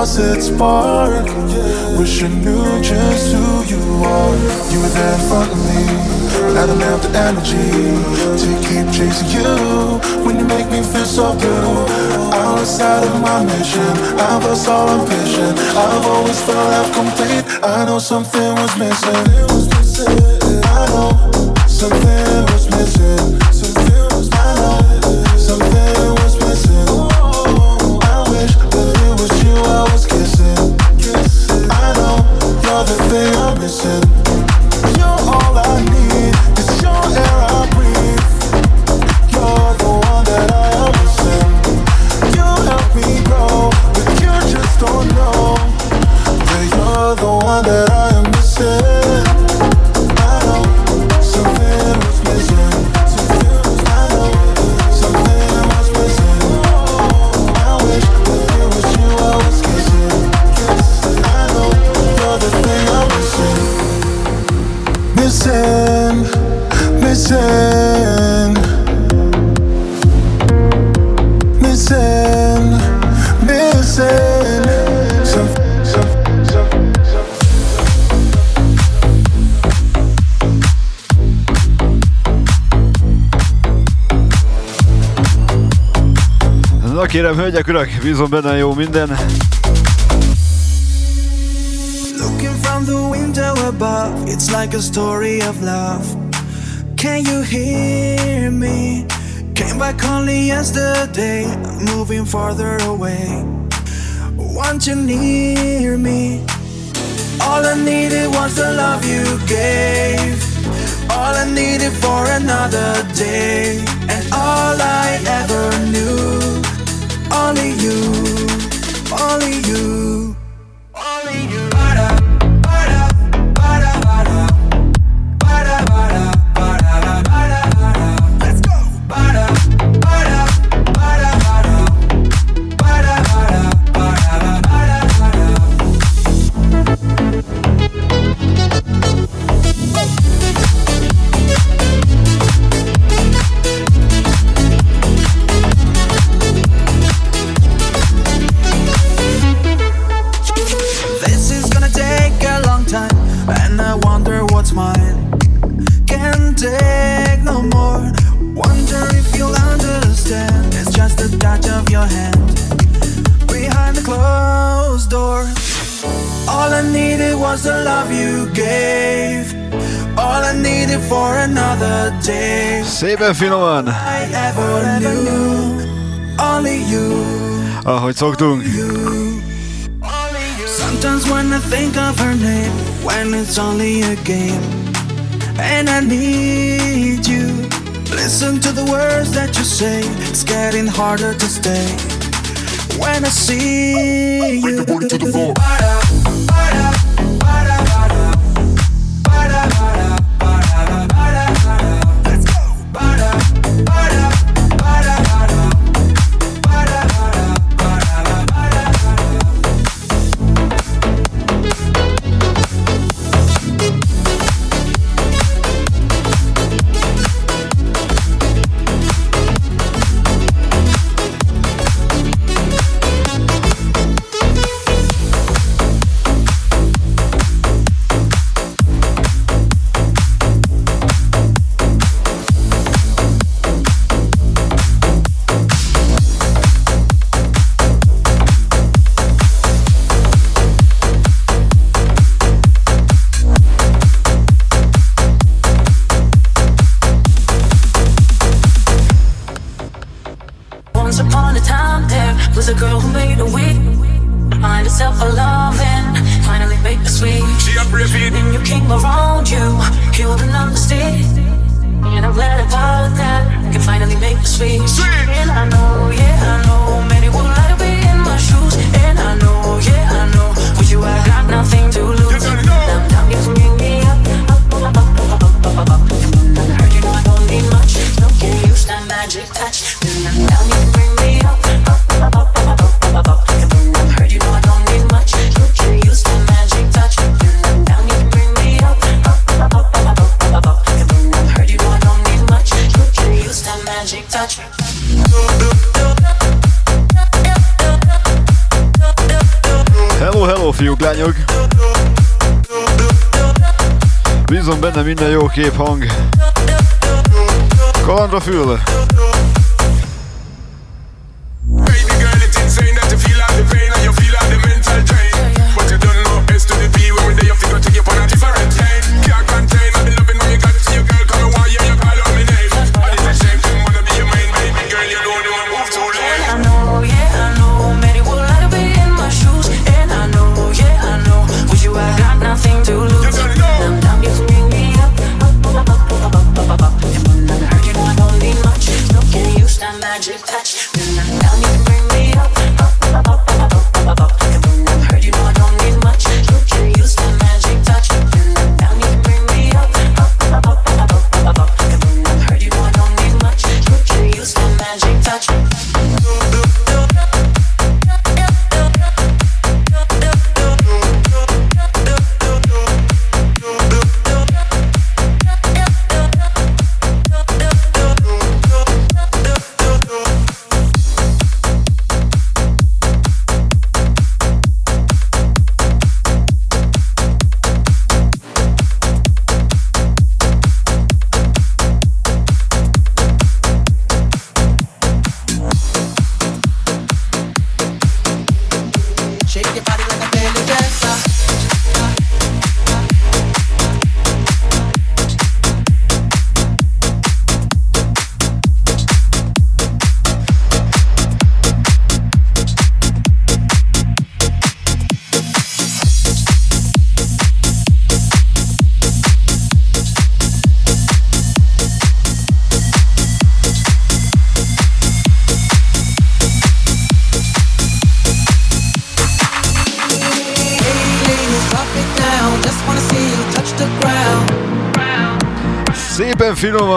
faucet spark. Wish I knew just who you are. You were there in front of me. I don't have the energy to keep chasing you. When you make me feel so blue, I'm outside of my mission. I was so impatient. I've always felt I've complete. I know something was missing. I know something was missing. kérem, hölgyek, urak, bízom benne jó minden. Looking from the window above, it's like a story of love. Can you hear me? Came back only yesterday, moving farther away. Want you near me? All I needed was the love you gave. All I needed for another day, and all I ever knew only you, only you. Finoman! Ahogy szoktunk! Sometimes when I think of her name When it's only a game And I need you Listen to the words that you say It's getting harder to stay When I see you nyuglányok. Bízom benne minden jó kép hang. Kalandra fül!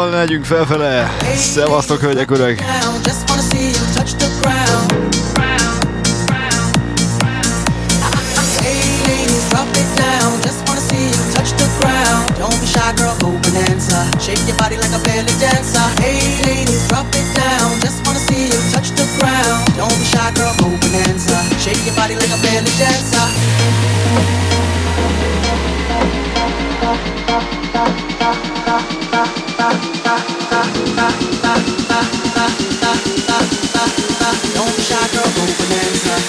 Finoman megyünk felfele. Szevasztok, hölgyek, urak! Girl, go bonanza. Shake your body like a belly dancer. Hey, ladies, drop it down. Just wanna see you touch the ground. Don't be shy, girl, go bonanza. Shake your body like a belly dancer.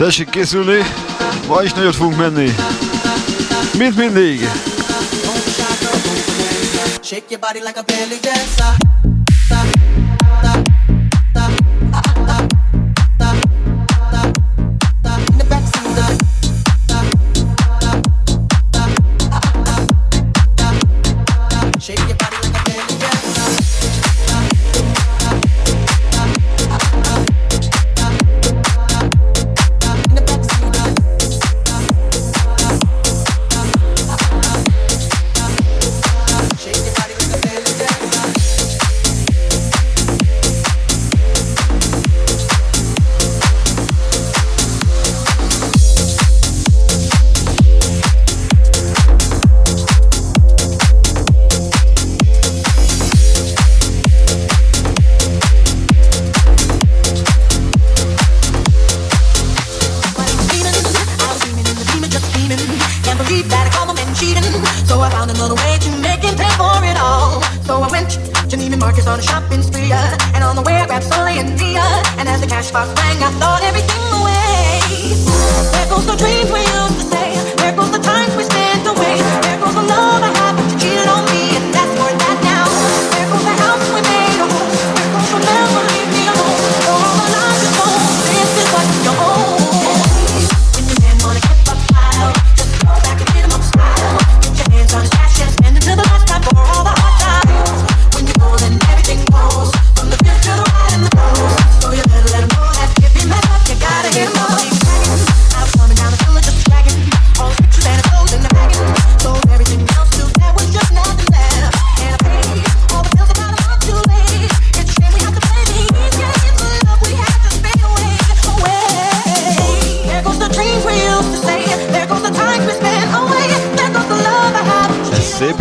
Tessék készülni, ma is nagyot fogunk menni. Mint mindig. Shake your body like a belly dancer.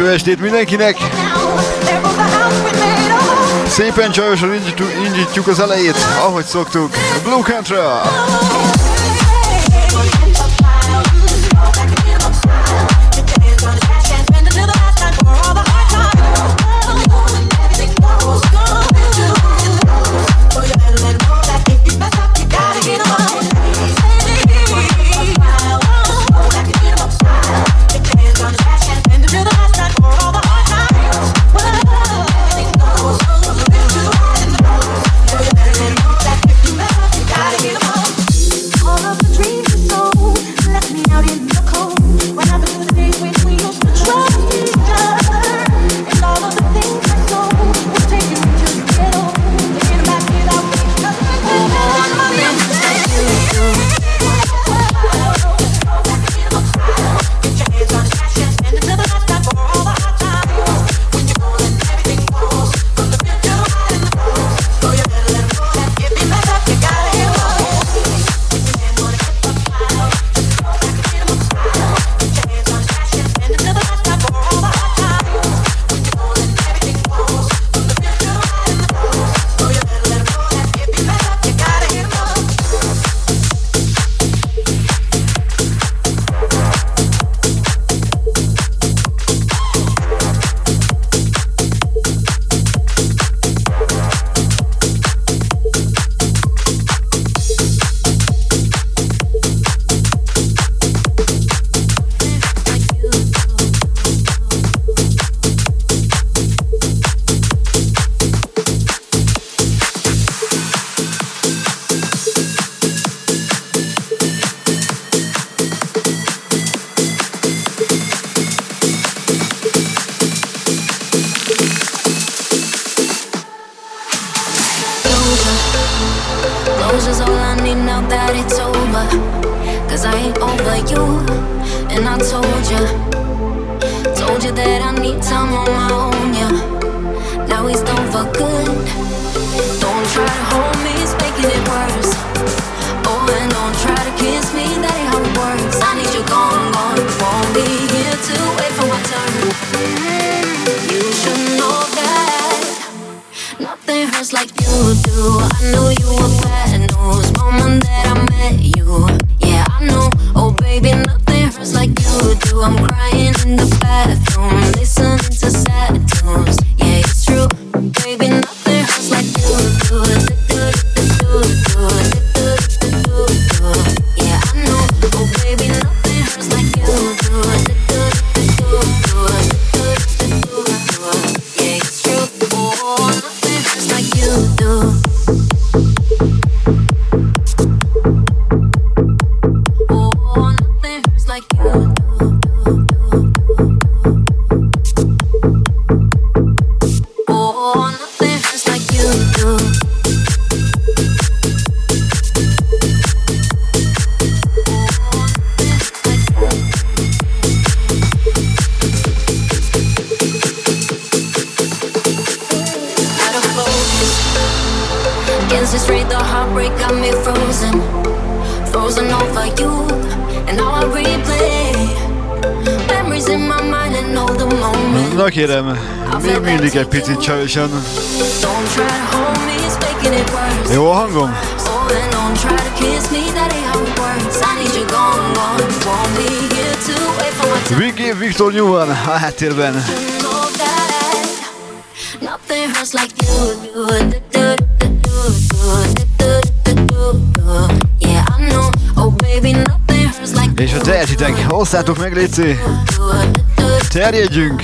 estét mindenkinek! Szépen csajosan indítjuk az elejét, ahogy szoktuk. Blue Contra! egy picit csörösen. Jó a hangom? Viki Viktor Nyúvan a háttérben. Nothing hurts like you do, do, do, És a tehetitek, osszátok meg, Léci! Terjedjünk!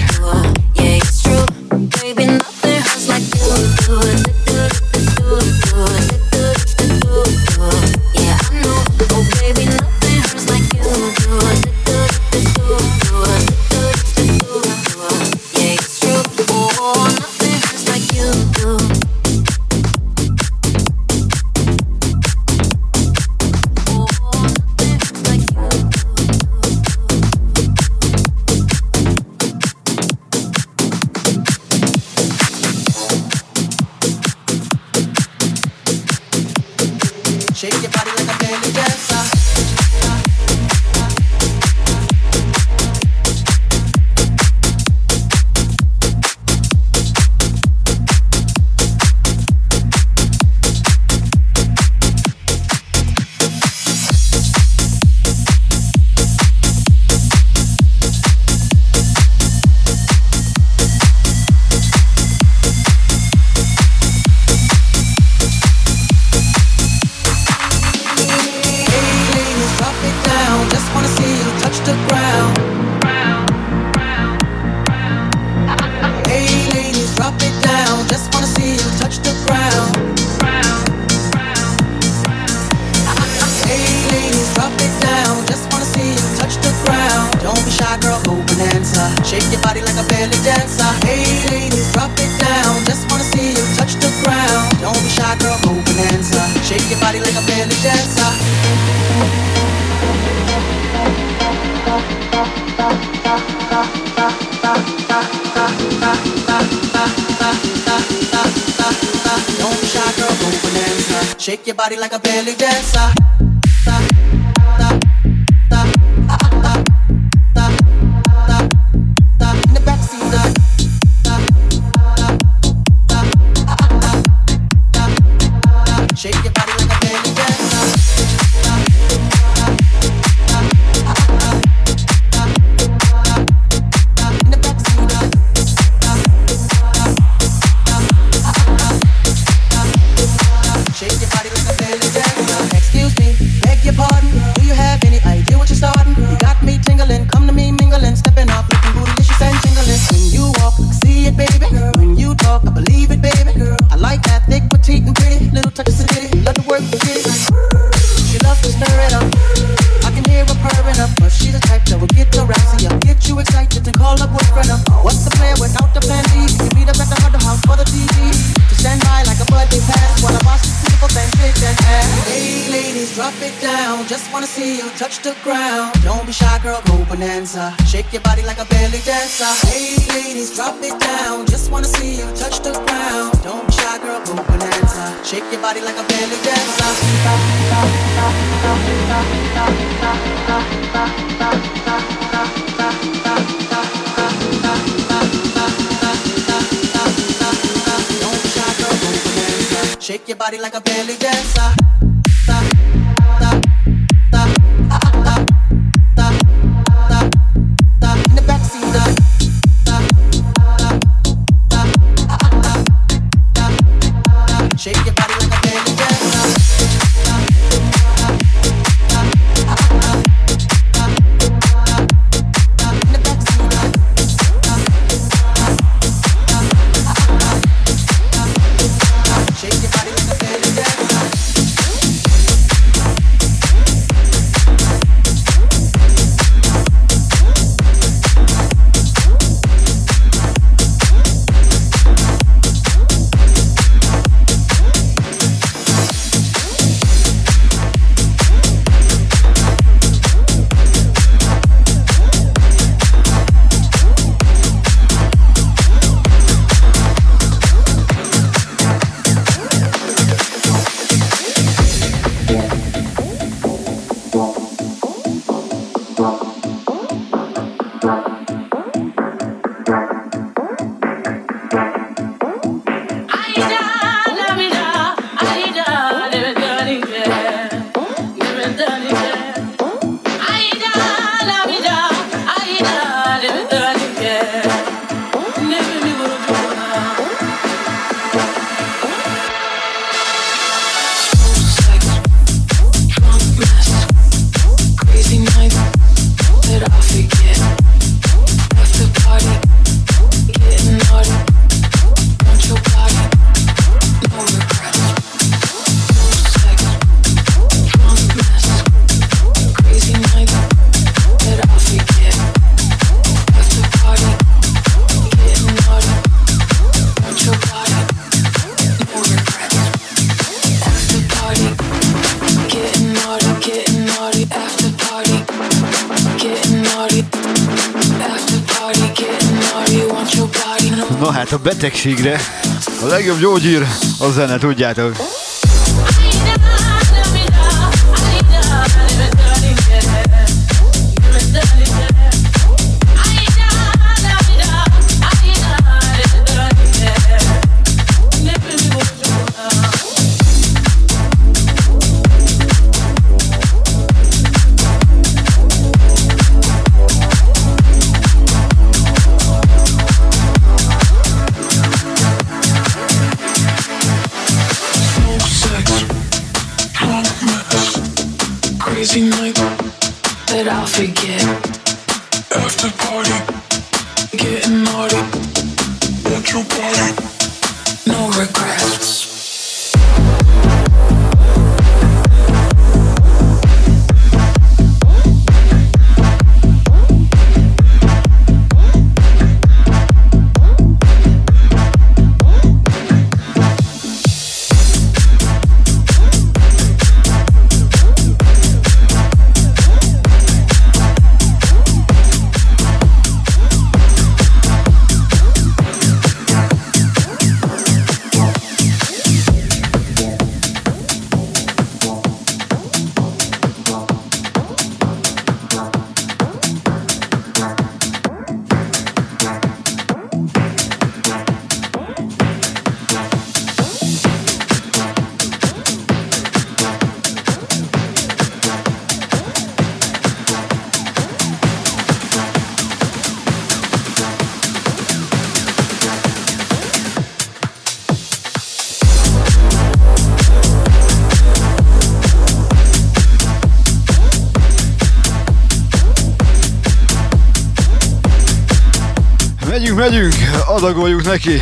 your body like a belly dancer. So hey ladies, drop it down. Just wanna see you touch the ground. Don't shy, girl, go bonanza. Shake your body like a belly dancer. Don't shy, girl, go bonanza. Shake your body like a belly dancer. betegségre a legjobb gyógyír a zene, tudjátok. forget. adagoljuk neki.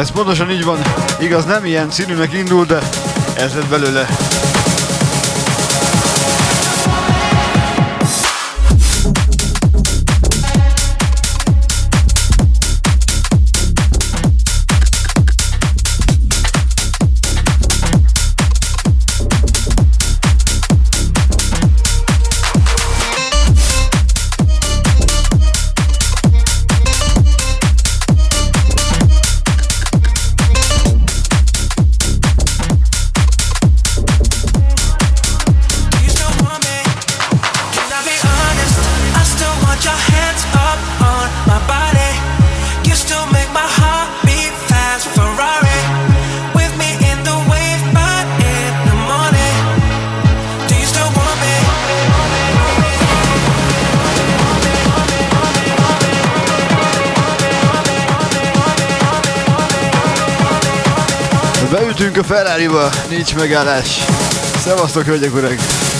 Ez pontosan így van, igaz nem ilyen színűnek indul, de ez lett belőle. Annyiba nincs megállás. Szevasztok, hölgyek, urak!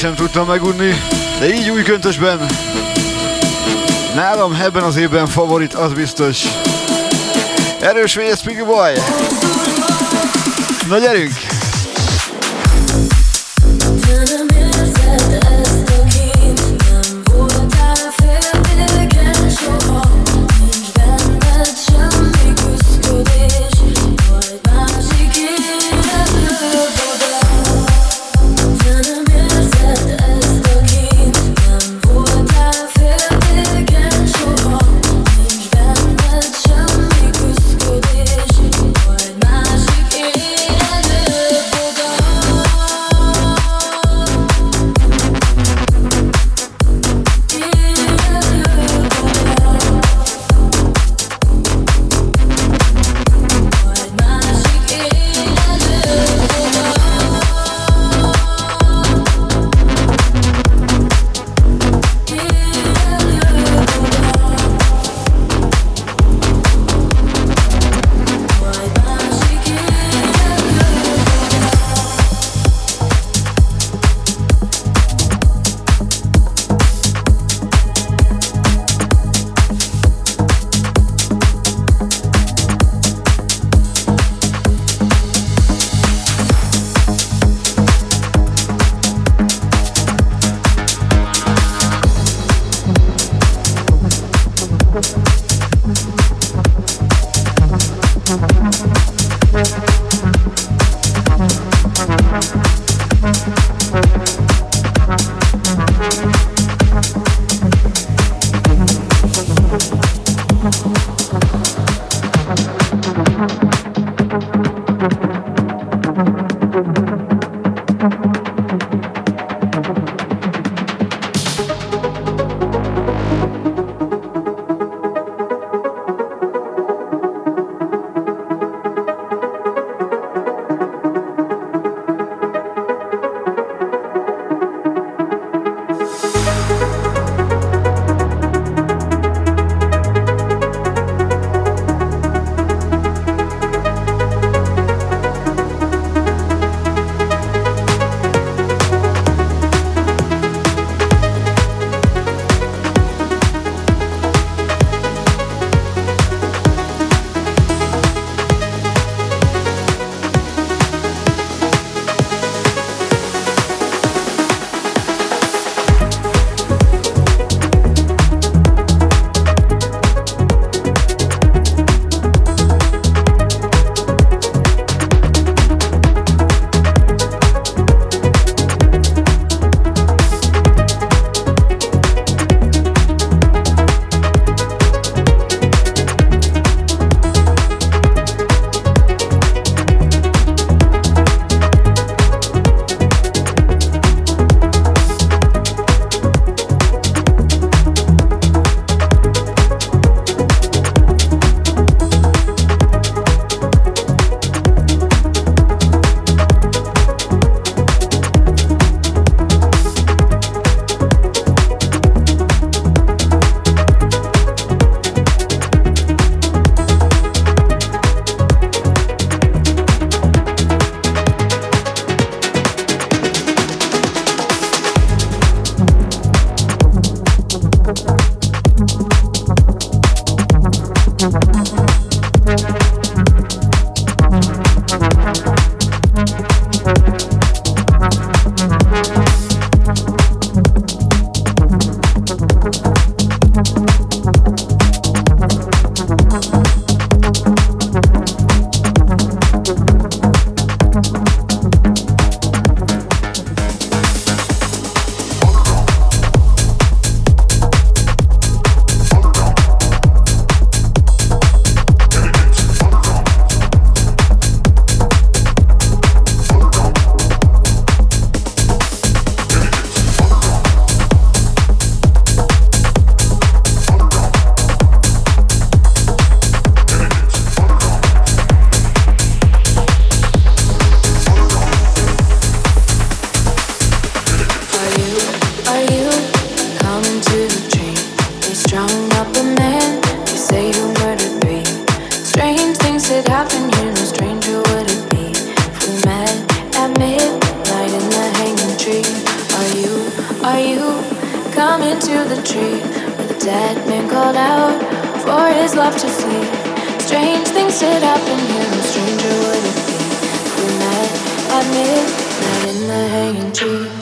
sem tudtam megunni, de így új köntösben. Nálam ebben az évben favorit, az biztos. Erős vész, Piggy Boy! Na gyerünk! Are you coming to the tree where the dead man called out for his love to flee? Strange things did happen here, A stranger would it be we met at midnight in the hanging tree.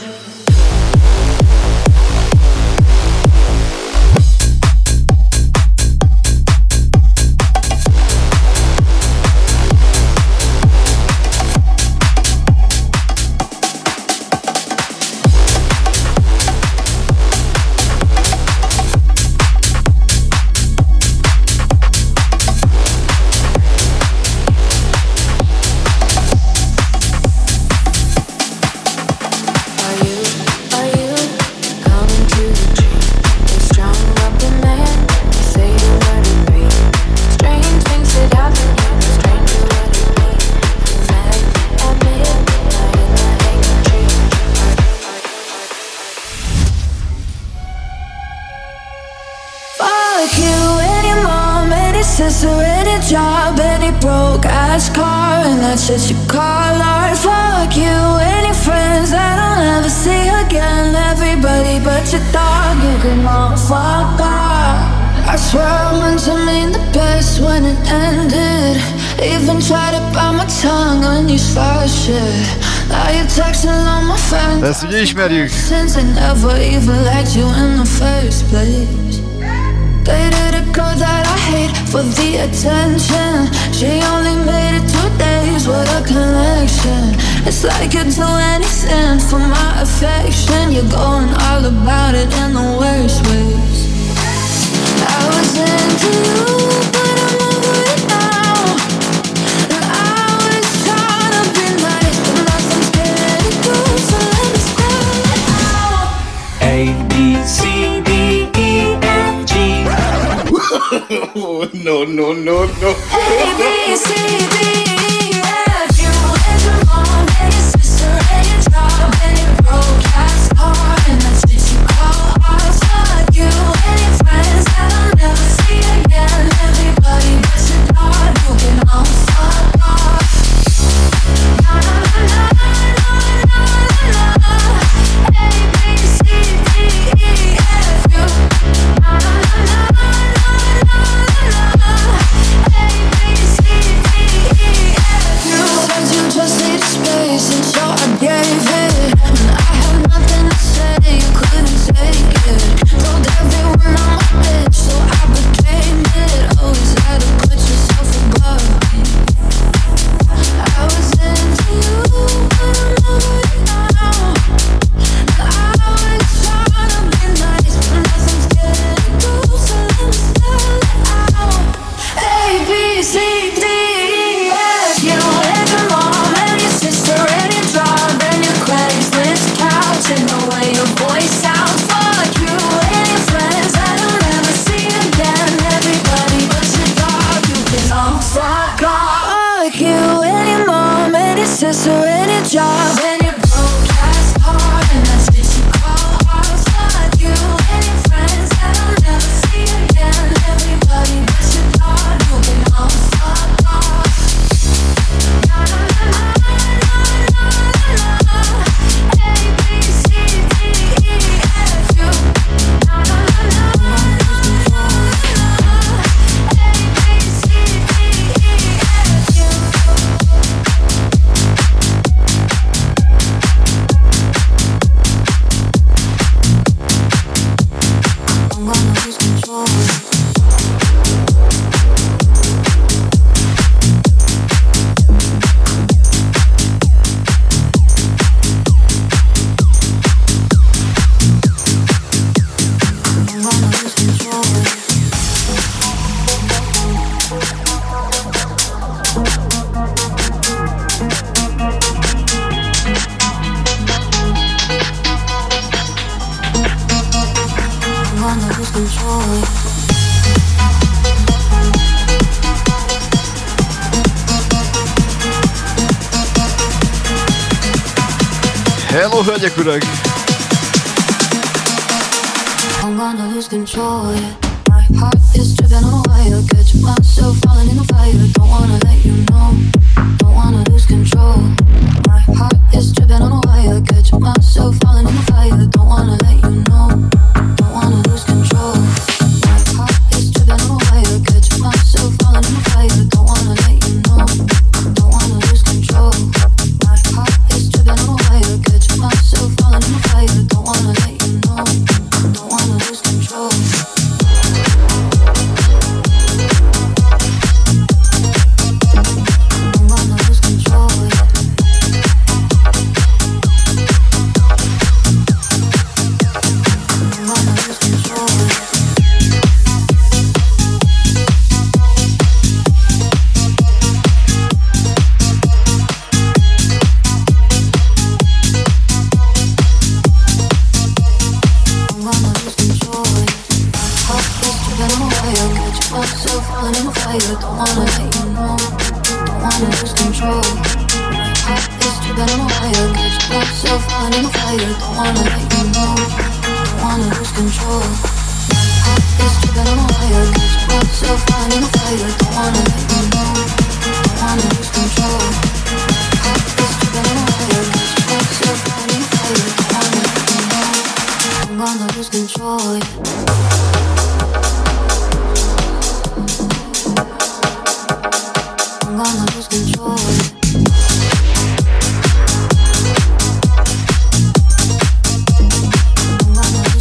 wieder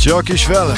Jockey Schwelle.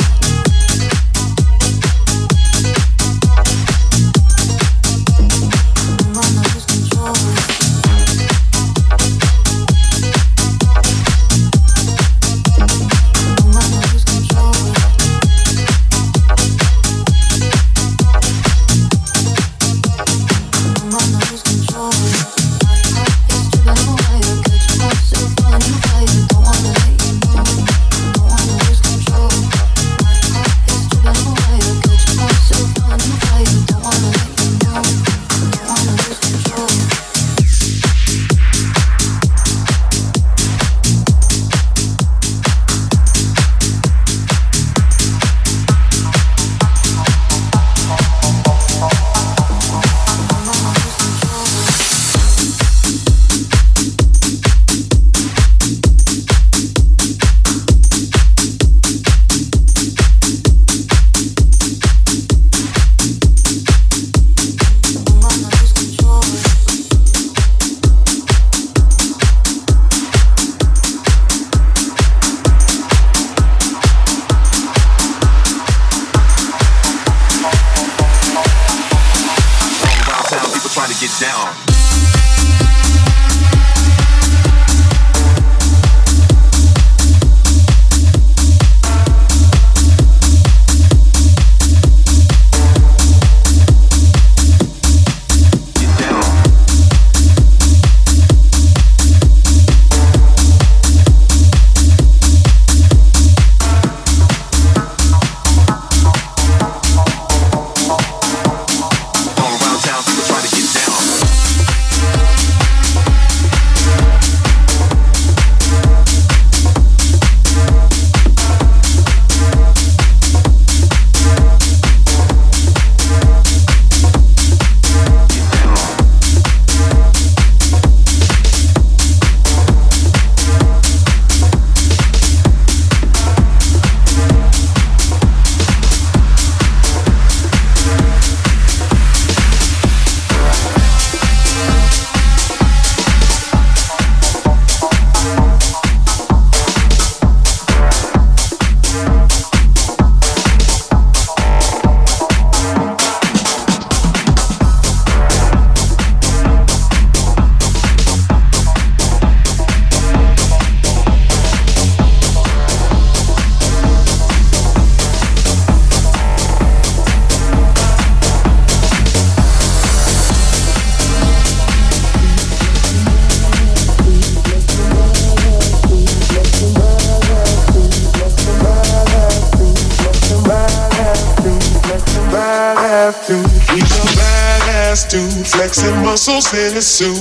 flexing muscles in a suit.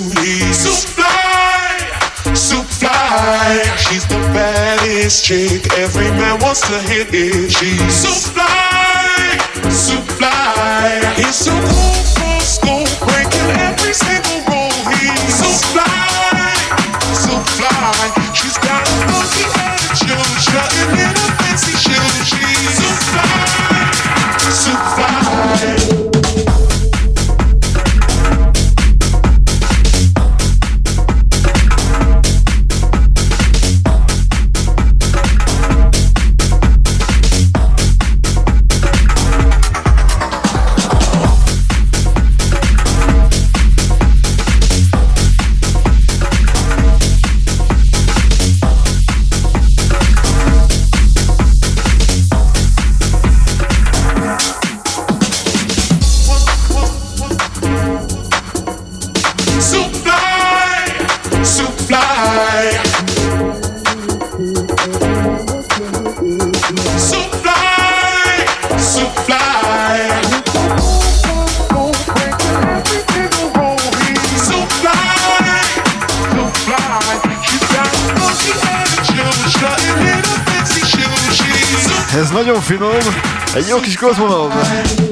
Soup fly, soup fly. She's the baddest chick. Every man wants to hit it. She's soup fly, soup fly. He's so cool, so school, breaking every single rule. He's soup fly. Yo, qu'est-ce qu'on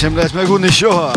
Ich Hashem, gleich mal gut nicht, Joa.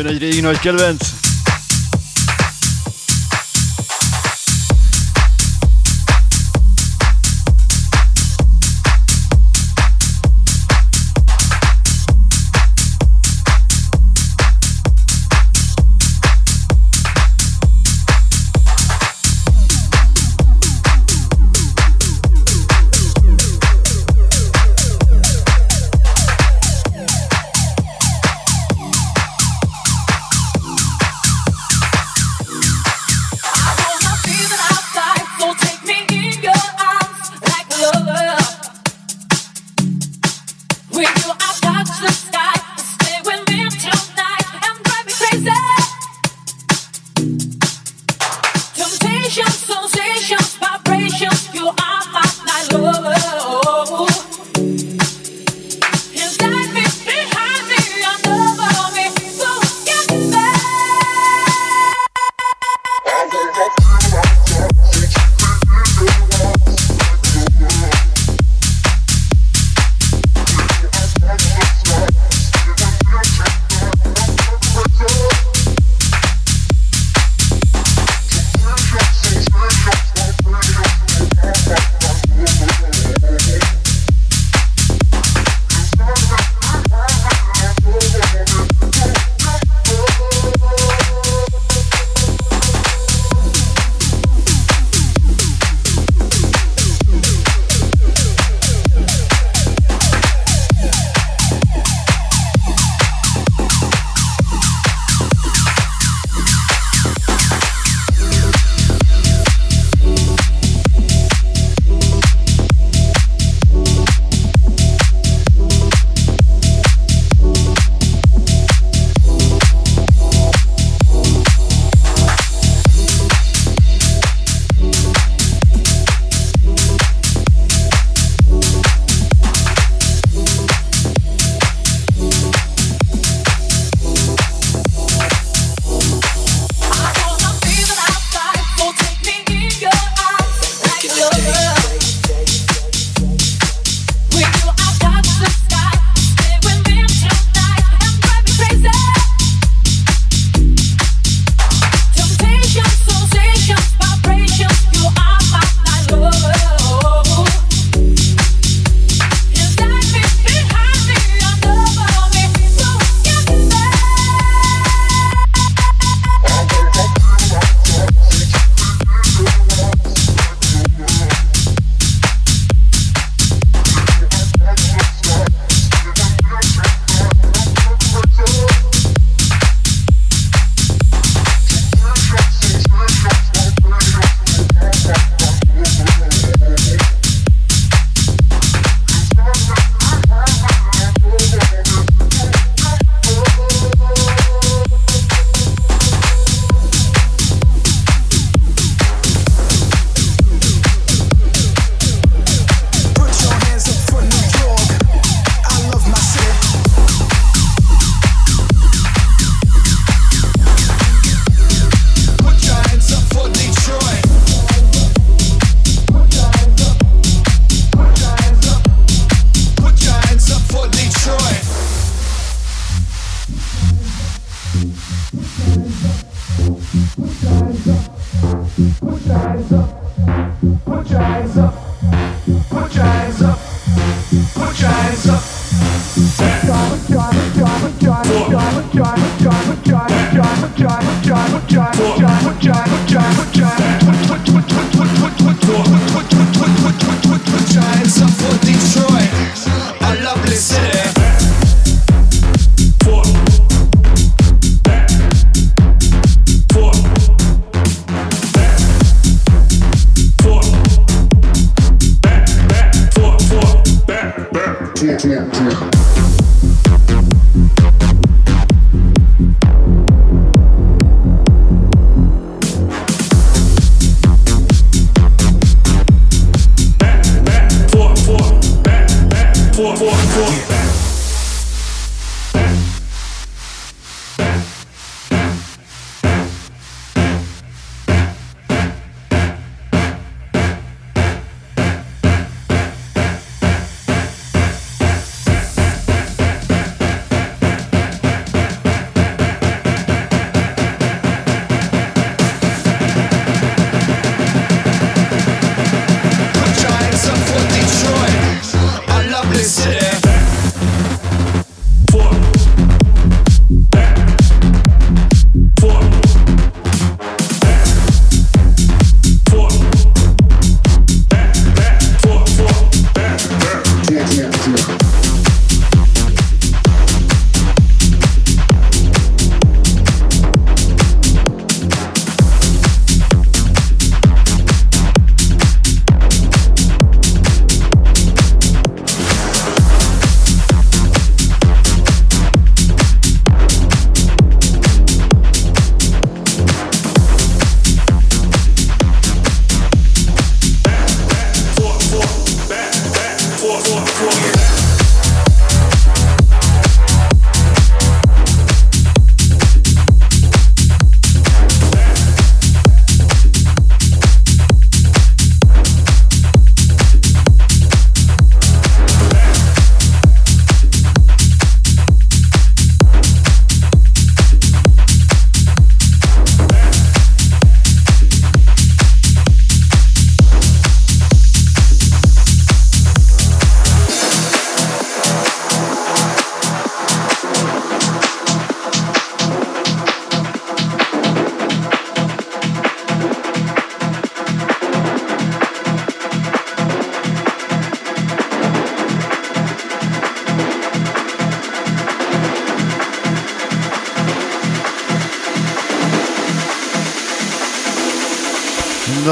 Schön, dass ihr euch.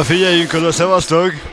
Figyeljünk szevasztok!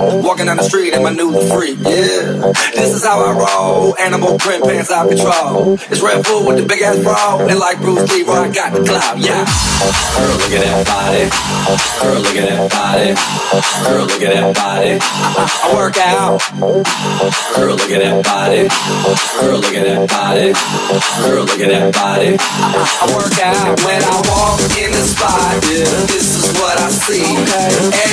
Walking down the street in my new freak, yeah. This is how I roll. Animal print pants out control. It's Redfoo with the big ass bra. And like Bruce Lee, I got the clout, yeah. Girl, look at that body. Girl, look at that body. Girl, look at that body. I, I work out. Girl, look at that body. Girl, look at that body. Girl, look at that body. I, I work out when I walk in the spot. This is what I see.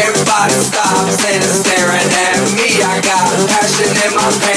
Everybody stops and is staring at me. I got passion in my pants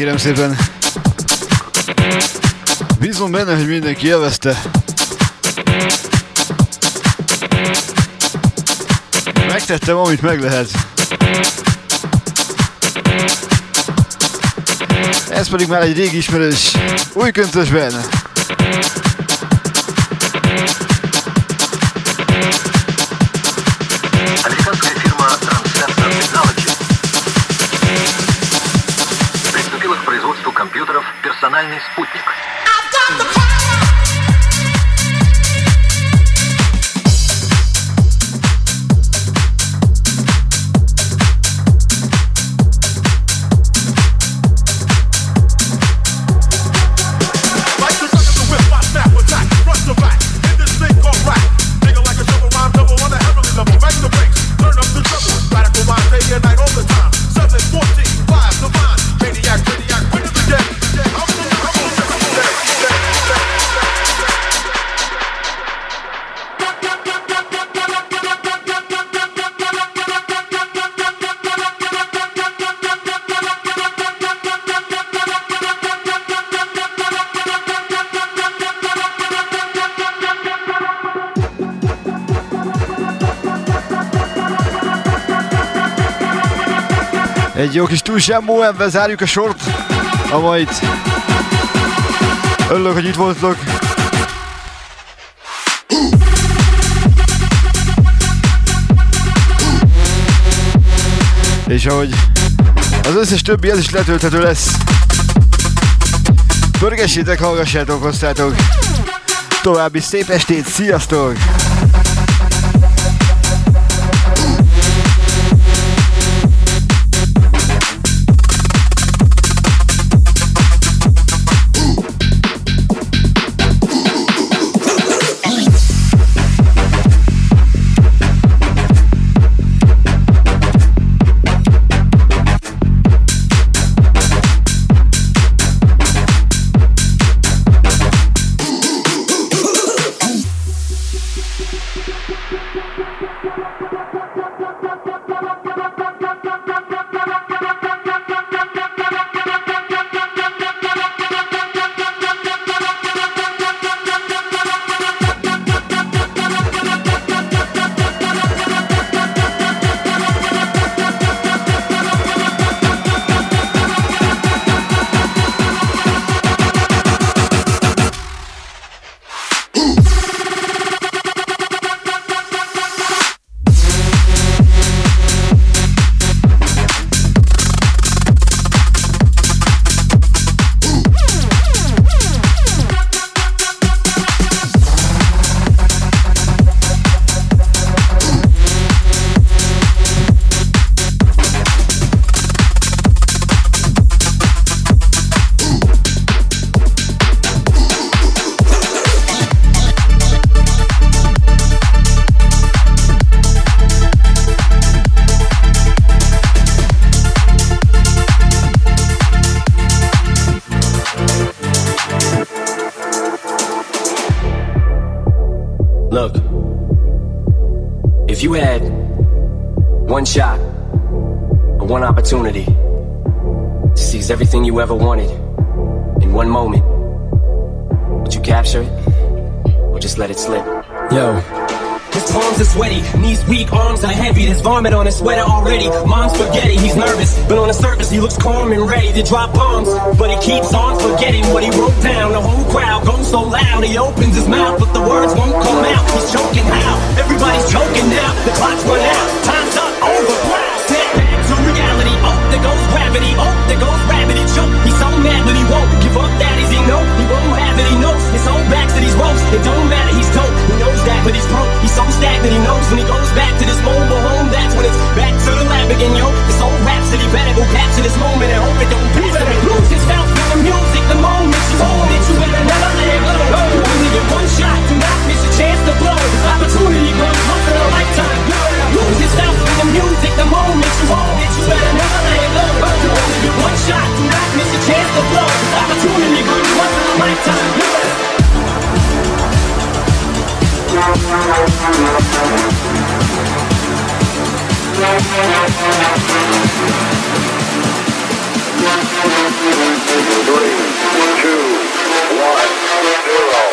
kérem szépen. Bízom benne, hogy mindenki élvezte. Megtettem, amit meg lehet. Ez pedig már egy régi ismerős, új köntösben. Egy jó kis túlsemmó, ebben zárjuk a sort. A mait. Örülök, hogy itt voltatok. És ahogy az összes többi, ez is letölthető lesz. Pörgessétek, hallgassátok, hoztátok. További szép estét, sziasztok! Ever wanted in one moment, would you capture it or just let it slip? Yo. His palms are sweaty, knees weak, arms are heavy. There's vomit on his sweater already. Mom's spaghetti, he's nervous, but on the surface he looks calm and ready to drop bombs. But he keeps on forgetting what he wrote down. The whole crowd goes so loud, he opens his mouth, but the words won't come out. He's choking how? Everybody's choking now. The clock's run out, time's up, over. Snap back to reality. Oh, there goes gravity. Oh, there goes won't give up. That he know he won't have it. He knows his whole back to these ropes. It don't matter. He's dope. He knows that, but he's broke. He's so stagnant. He knows when he goes back to this mobile home. That's when it's back to the lab again, yo. This whole rhapsody better go capture this moment and hope it don't pass him. Lose himself in the music. The moment you hold it, you better never let it go. You only get one shot. Do not miss a chance to blow. This opportunity comes once in a lifetime. Lose yourself the music, the moment you own it, you better never let it go. Only get one shot, do not miss a chance to blow. Opportunity good, once in a lifetime. Three, two, one, zero.